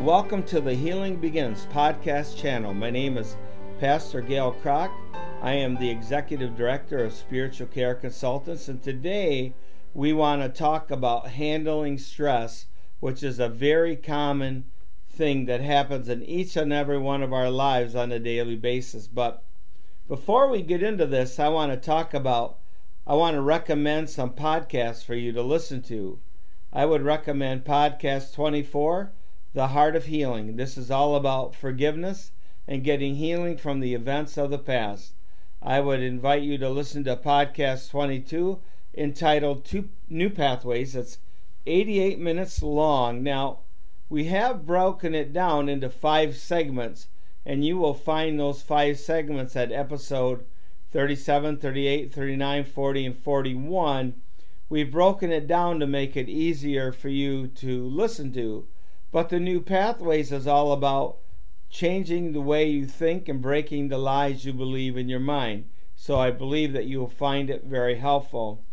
Welcome to the Healing Begins podcast channel. My name is Pastor Gail Kroc. I am the Executive Director of Spiritual Care Consultants, and today we want to talk about handling stress, which is a very common thing that happens in each and every one of our lives on a daily basis. But before we get into this, I want to talk about, I want to recommend some podcasts for you to listen to. I would recommend podcast 24 the Heart of Healing. This is all about forgiveness and getting healing from the events of the past. I would invite you to listen to podcast 22 entitled Two New Pathways. It's 88 minutes long. Now, we have broken it down into five segments, and you will find those five segments at episode 37, 38, 39, 40, and 41. We've broken it down to make it easier for you to listen to. But the new pathways is all about changing the way you think and breaking the lies you believe in your mind. So I believe that you will find it very helpful.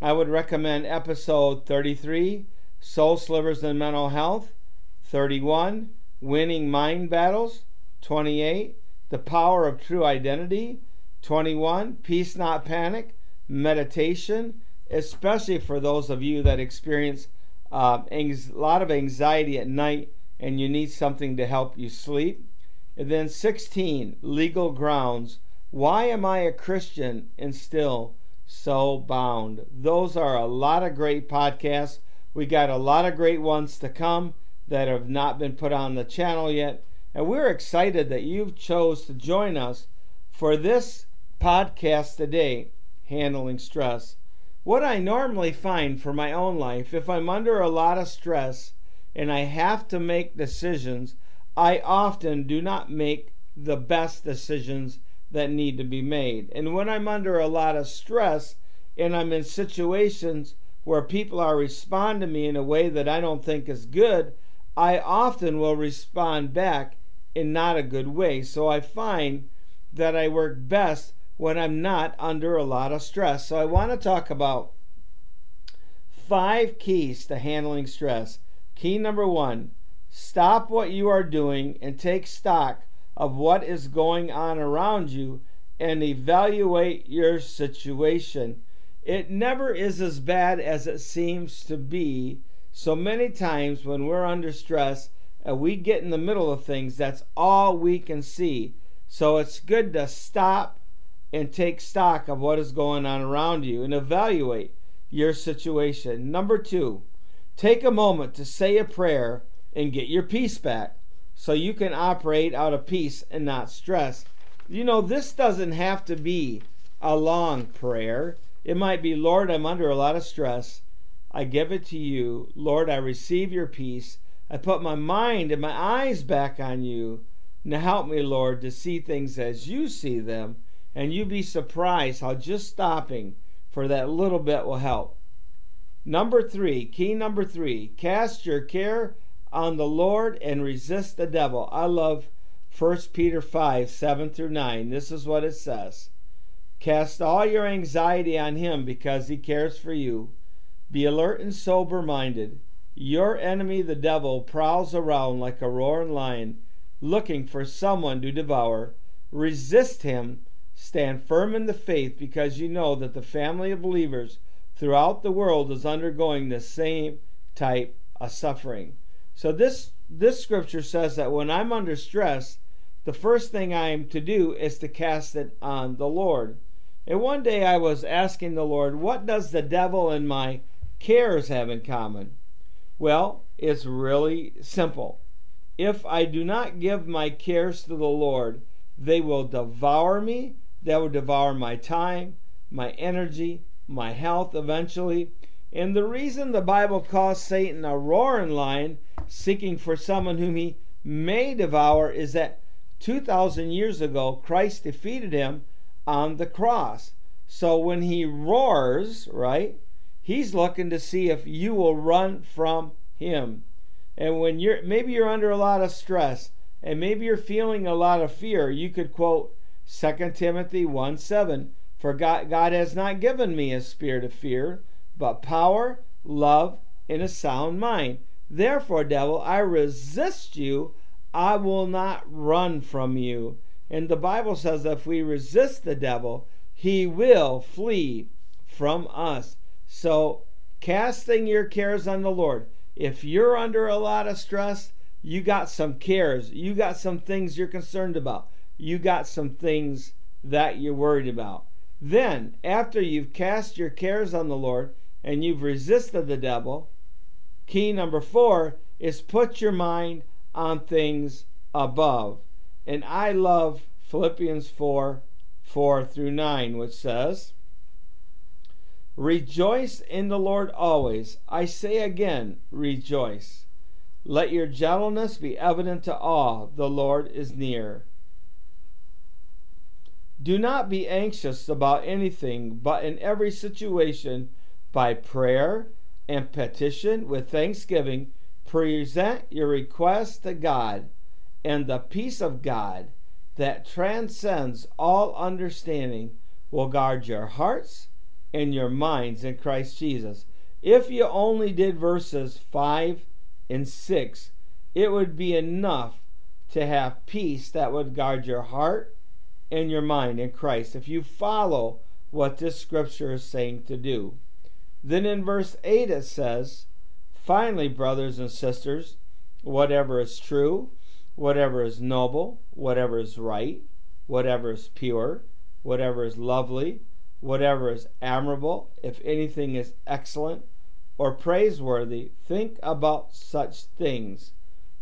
I would recommend episode 33, Soul Slivers and Mental Health, 31, Winning Mind Battles, 28, The Power of True Identity, 21, Peace Not Panic, Meditation, especially for those of you that experience uh, a lot of anxiety at night and you need something to help you sleep. And then 16, legal grounds. Why am I a Christian and still so bound? Those are a lot of great podcasts. We got a lot of great ones to come that have not been put on the channel yet. And we're excited that you've chose to join us for this podcast today, Handling Stress. What I normally find for my own life, if I'm under a lot of stress and I have to make decisions, I often do not make the best decisions that need to be made. And when I'm under a lot of stress and I'm in situations where people are responding to me in a way that I don't think is good, I often will respond back in not a good way. So I find that I work best when I'm not under a lot of stress. So I want to talk about five keys to handling stress. Key number one stop what you are doing and take stock of what is going on around you and evaluate your situation. It never is as bad as it seems to be. So many times when we're under stress and we get in the middle of things, that's all we can see. So it's good to stop and take stock of what is going on around you and evaluate your situation. Number two, take a moment to say a prayer and get your peace back so you can operate out of peace and not stress. You know, this doesn't have to be a long prayer. It might be, Lord, I'm under a lot of stress. I give it to you. Lord, I receive your peace. I put my mind and my eyes back on you. Now help me, Lord, to see things as you see them and you'd be surprised how just stopping for that little bit will help. Number three, key number three, cast your care on the Lord and resist the devil. I love 1 Peter 5 7 through 9. This is what it says Cast all your anxiety on him because he cares for you. Be alert and sober minded. Your enemy, the devil, prowls around like a roaring lion, looking for someone to devour. Resist him Stand firm in the faith because you know that the family of believers throughout the world is undergoing the same type of suffering. So this this scripture says that when I'm under stress, the first thing I am to do is to cast it on the Lord. And one day I was asking the Lord, what does the devil and my cares have in common? Well, it's really simple. If I do not give my cares to the Lord, they will devour me that will devour my time, my energy, my health eventually. And the reason the Bible calls Satan a roaring lion, seeking for someone whom he may devour, is that 2,000 years ago, Christ defeated him on the cross. So when he roars, right, he's looking to see if you will run from him. And when you're maybe you're under a lot of stress and maybe you're feeling a lot of fear, you could quote 2 Timothy 1 7. For God, God has not given me a spirit of fear, but power, love, and a sound mind. Therefore, devil, I resist you. I will not run from you. And the Bible says that if we resist the devil, he will flee from us. So, casting your cares on the Lord. If you're under a lot of stress, you got some cares. You got some things you're concerned about. You got some things that you're worried about. Then, after you've cast your cares on the Lord and you've resisted the devil, key number four is put your mind on things above. And I love Philippians 4 4 through 9, which says, Rejoice in the Lord always. I say again, rejoice. Let your gentleness be evident to all. The Lord is near. Do not be anxious about anything, but in every situation, by prayer and petition with thanksgiving, present your requests to God, and the peace of God that transcends all understanding will guard your hearts and your minds in Christ Jesus. If you only did verses 5 and 6, it would be enough to have peace that would guard your heart and your mind in Christ if you follow what this scripture is saying to do. Then in verse 8 it says, Finally, brothers and sisters, whatever is true, whatever is noble, whatever is right, whatever is pure, whatever is lovely, whatever is admirable, if anything is excellent or praiseworthy, think about such things.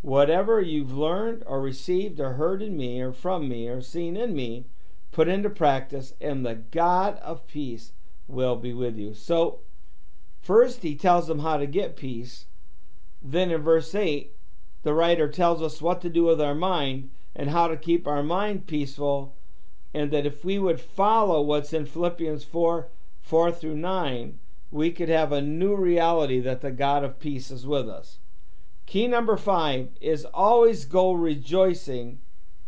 Whatever you've learned or received or heard in me or from me or seen in me, put into practice, and the God of peace will be with you. So, first he tells them how to get peace. Then in verse 8, the writer tells us what to do with our mind and how to keep our mind peaceful and that if we would follow what's in Philippians 4 4 through 9, we could have a new reality that the God of peace is with us. Key number five is always go rejoicing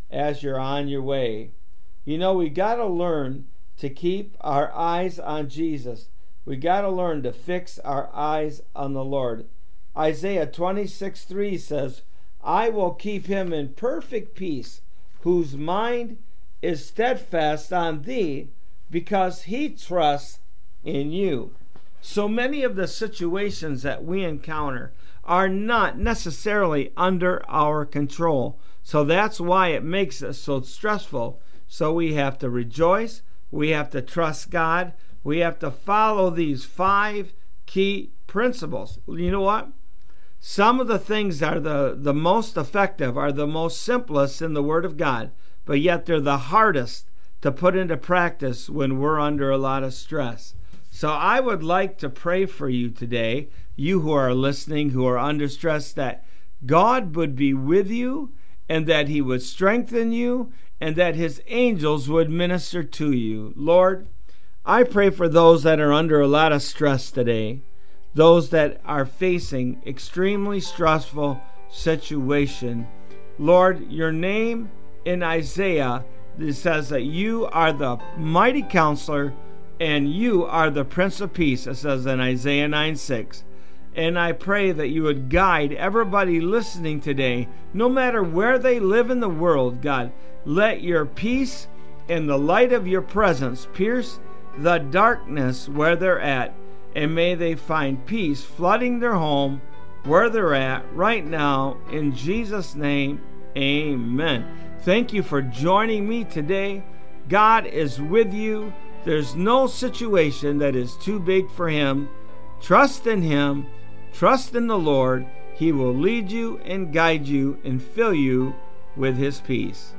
as you're on your way. You know, we got to learn to keep our eyes on Jesus. We got to learn to fix our eyes on the Lord. Isaiah 26 3 says, I will keep him in perfect peace, whose mind is steadfast on thee because he trusts in you. So many of the situations that we encounter are not necessarily under our control. So that's why it makes us so stressful. So we have to rejoice, we have to trust God, we have to follow these five key principles. You know what? Some of the things that are the, the most effective, are the most simplest in the Word of God but yet they're the hardest to put into practice when we're under a lot of stress. So I would like to pray for you today, you who are listening, who are under stress, that God would be with you and that He would strengthen you and that His angels would minister to you. Lord, I pray for those that are under a lot of stress today, those that are facing extremely stressful situation. Lord, your name in Isaiah it says that you are the mighty counselor and you are the Prince of Peace, it says in Isaiah 9 6. And I pray that you would guide everybody listening today, no matter where they live in the world, God. Let your peace and the light of your presence pierce the darkness where they're at, and may they find peace flooding their home where they're at right now. In Jesus' name, amen. Thank you for joining me today. God is with you. There's no situation that is too big for Him. Trust in Him, trust in the Lord. He will lead you and guide you and fill you with His peace.